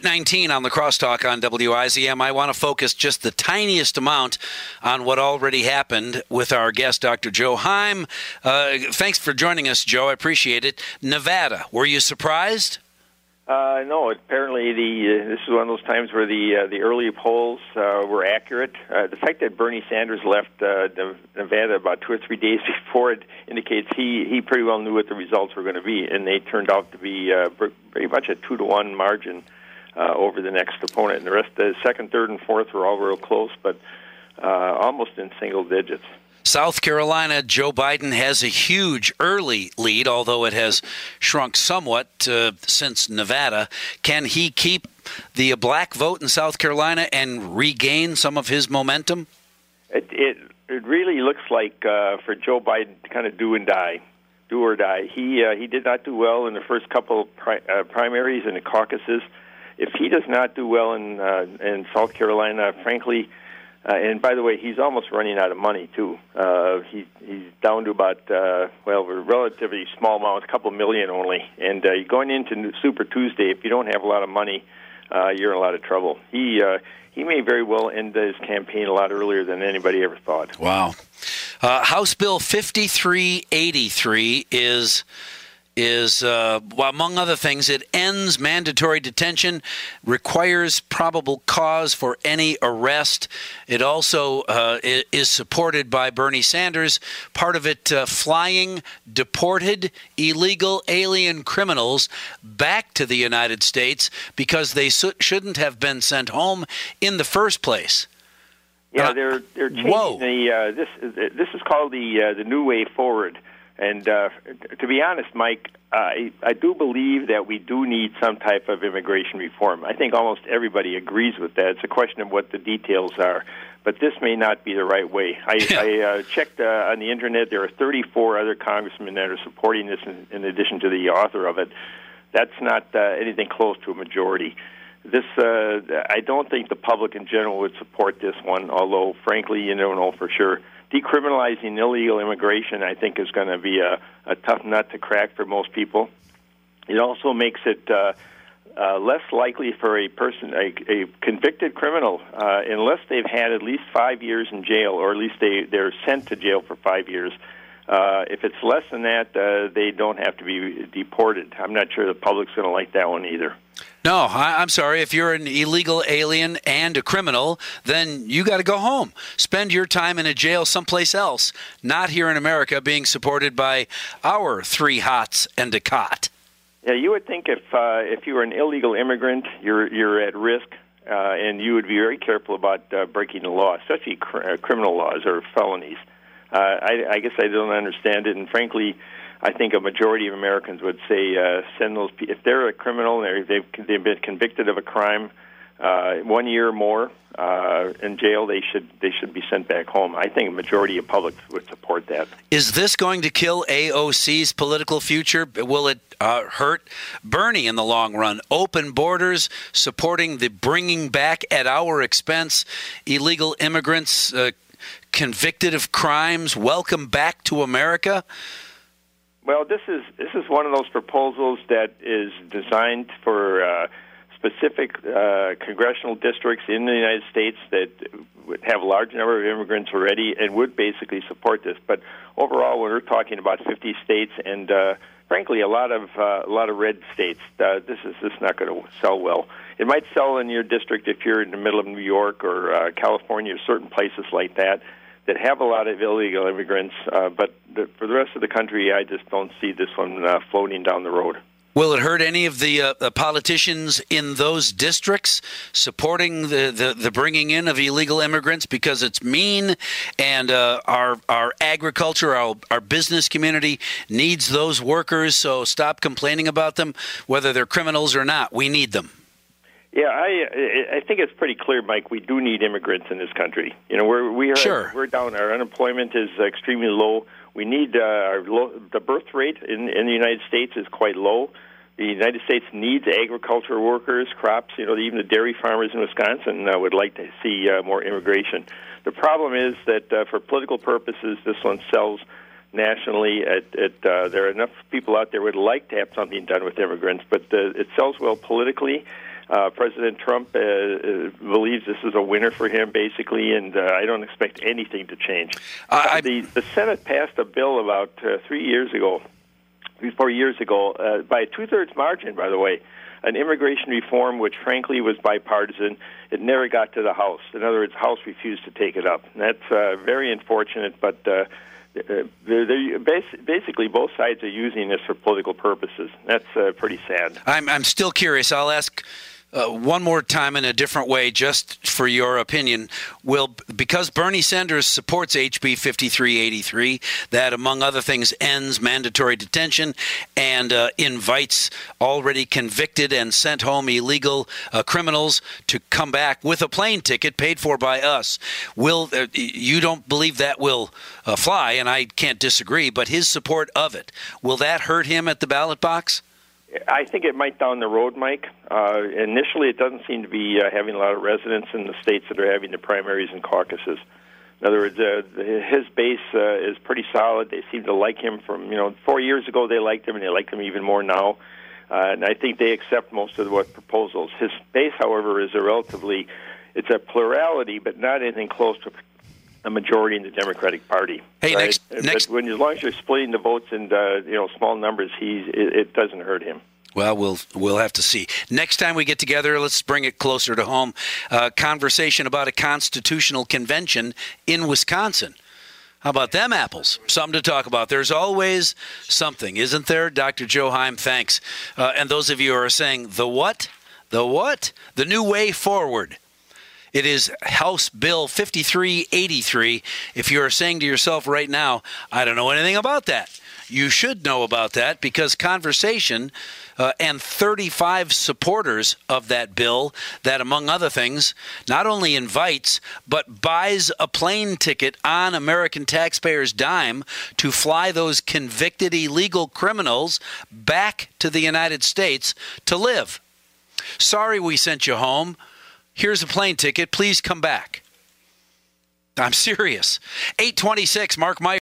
819 on the crosstalk on WIZM. I want to focus just the tiniest amount on what already happened with our guest, Dr. Joe Heim. Uh, thanks for joining us, Joe. I appreciate it. Nevada, were you surprised? Uh, no, apparently the uh, this is one of those times where the uh, the early polls uh, were accurate. Uh, the fact that Bernie Sanders left uh, Nevada about two or three days before it indicates he he pretty well knew what the results were going to be, and they turned out to be uh, pretty much a two to one margin over the next opponent. And the rest, the second, third, and fourth were all real close, but uh, almost in single digits. South Carolina, Joe Biden has a huge early lead, although it has shrunk somewhat uh, since Nevada. Can he keep the black vote in South Carolina and regain some of his momentum? It it, it really looks like uh, for Joe Biden to kind of do and die, do or die. He uh, he did not do well in the first couple of pri- uh, primaries and the caucuses. If he does not do well in uh, in South Carolina, frankly uh, and by the way, he's almost running out of money too. Uh, he he's down to about uh, well, a relatively small amount, a couple million only. And uh, going into Super Tuesday, if you don't have a lot of money, uh, you're in a lot of trouble. He uh, he may very well end his campaign a lot earlier than anybody ever thought. Wow. Uh, House Bill 5383 is is, uh, well, among other things, it ends mandatory detention, requires probable cause for any arrest. It also uh, is supported by Bernie Sanders. Part of it uh, flying deported illegal alien criminals back to the United States because they su- shouldn't have been sent home in the first place. Yeah, they're they're changing whoa. the uh, this this is called the uh, the new way forward. And uh, to be honest, Mike, I, I do believe that we do need some type of immigration reform. I think almost everybody agrees with that. It's a question of what the details are. But this may not be the right way. I. I uh, checked uh, on the internet. There are 34 other congressmen that are supporting this, in, in addition to the author of it. That's not uh, anything close to a majority this uh, I don't think the public in general would support this one. Although, frankly, you don't know for sure decriminalizing illegal immigration, I think, is going to be a, a tough nut to crack for most people. It also makes it uh, uh, less likely for a person, a, a convicted criminal, uh, unless they've had at least five years in jail, or at least they, they're sent to jail for five years. If it's less than that, uh, they don't have to be deported. I'm not sure the public's going to like that one either. No, I, am sorry. If you're an illegal alien and a criminal, then you got to go home. Spend your time in a jail someplace else, not here in America, being supported by our three hots and a cot. Yeah, you would think if uh, if you were an illegal immigrant, you're you're at risk, uh, and you would be very careful about uh, breaking the law, especially cr- uh, criminal laws or felonies. Uh, I, I guess I don't understand it, and frankly, I think a majority of Americans would say uh, send those if they're a criminal and they've they've been convicted of a crime, uh, one year or more uh, in jail, they should they should be sent back home. I think a majority of public would support that. Is this going to kill AOC's political future? Will it uh, hurt Bernie in the long run? Open borders, supporting the bringing back at our expense illegal immigrants uh, convicted of crimes, welcome back to America. Well, this is this is one of those proposals that is designed for uh, specific uh, congressional districts in the United States that would have a large number of immigrants already and would basically support this. But overall, when we're talking about 50 states and uh, frankly a lot of uh, a lot of red states, uh, this is this is not going to sell well. It might sell in your district if you're in the middle of New York or uh, California, or certain places like that that have a lot of illegal immigrants, uh, but the, for the rest of the country, I just don't see this one uh, floating down the road. Will it hurt any of the, uh, the politicians in those districts supporting the, the, the, bringing in of illegal immigrants because it's mean and uh, our, our agriculture, our, our business community needs those workers, so stop complaining about them, whether they're criminals or not. We need them. Yeah, I I think it's pretty clear, Mike. We do need immigrants in this country. You know, we're we are sure. we're down. Our unemployment is extremely low. We need uh, our low, the birth rate in in the United States is quite low. The United States needs agricultural workers, crops. You know, even the dairy farmers in Wisconsin uh, would like to see uh, more immigration. The problem is that uh, for political purposes, this one sells nationally. It, it, uh, there are enough people out there who would like to have something done with immigrants, but uh, it sells well politically Uh, President Trump uh, uh, believes this is a winner for him, basically, and uh, I don't expect anything to change. Uh, the the Senate passed a bill about uh, three years ago, three four years ago, uh, by a two thirds margin, by the way, an immigration reform which, frankly, was bipartisan. It never got to the House. In other words, the House refused to take it up. That's uh, very unfortunate, but. Uh, uh, they're, they're basically both sides are using this for political purposes. That's uh, pretty sad. I'm I'm still curious. I'll ask uh, one more time in a different way, just for your opinion, will because Bernie Sanders supports HB 5383, that among other things ends mandatory detention and uh, invites already convicted and sent home illegal uh, criminals to come back with a plane ticket paid for by us. Will uh, you don't believe that will uh, fly, and I can't disagree, but his support of it will that hurt him at the ballot box? I think it might down the road, Mike. Uh, initially, it doesn't seem to be uh, having a lot of resonance in the states that are having the primaries and caucuses. In other words, uh, his base uh, is pretty solid. They seem to like him from you know four years ago. They liked him, and they like him even more now. Uh, and I think they accept most of what proposals. His base, however, is a relatively it's a plurality, but not anything close to a majority in the Democratic Party. Hey, right? next, but next, when as long as you're splitting the votes in uh, you know small numbers, he's it, it doesn't hurt him. Well, we'll we'll have to see. Next time we get together, let's bring it closer to home. Uh, conversation about a constitutional convention in Wisconsin. How about them apples? Something to talk about. There's always something, isn't there, Dr. Joe Heim? Thanks. Uh, and those of you who are saying the what, the what, the new way forward. It is House Bill 5383. If you are saying to yourself right now, I don't know anything about that, you should know about that because conversation uh, and 35 supporters of that bill that, among other things, not only invites but buys a plane ticket on American taxpayers' dime to fly those convicted illegal criminals back to the United States to live. Sorry we sent you home. Here's a plane ticket. Please come back. I'm serious. 826, Mark Meyer.